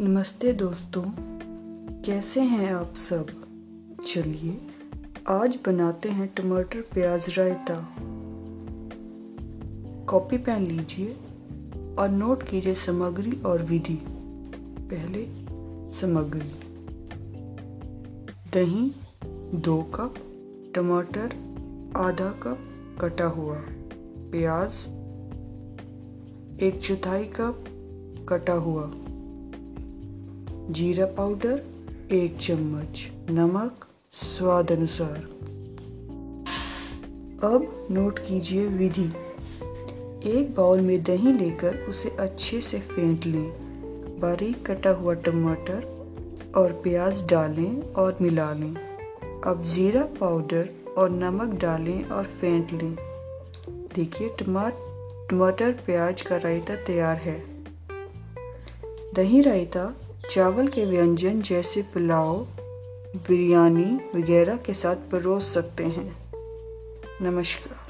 नमस्ते दोस्तों, कैसे हैं आप सब? चलिए, आज बनाते हैं टमाटर प्याज रायता। कॉपी पेन लीजिए और नोट कीजिए सामग्री और विधि। पहले सामग्री। दही, दो कप टमाटर, आधा कप कटा हुआ प्याज, एक चौथाई कप कटा हुआ जीरा पाउडर, एक चम्मच नमक, स्वाद अनुसार। अब नोट कीजिए विधि। एक बाउल में दही लेकर उसे अच्छे से फेंट लें। बारीक कटा हुआ टमाटर और प्याज डालें और मिला लें। अब जीरा पाउडर और नमक डालें और फेंट लें। देखिए टमाटर प्याज का रायता तैयार है। दही रायता चावल के व्यंजन जैसे पुलाव बिरयानी वगैरह के साथ परोस सकते हैं। नमस्कार।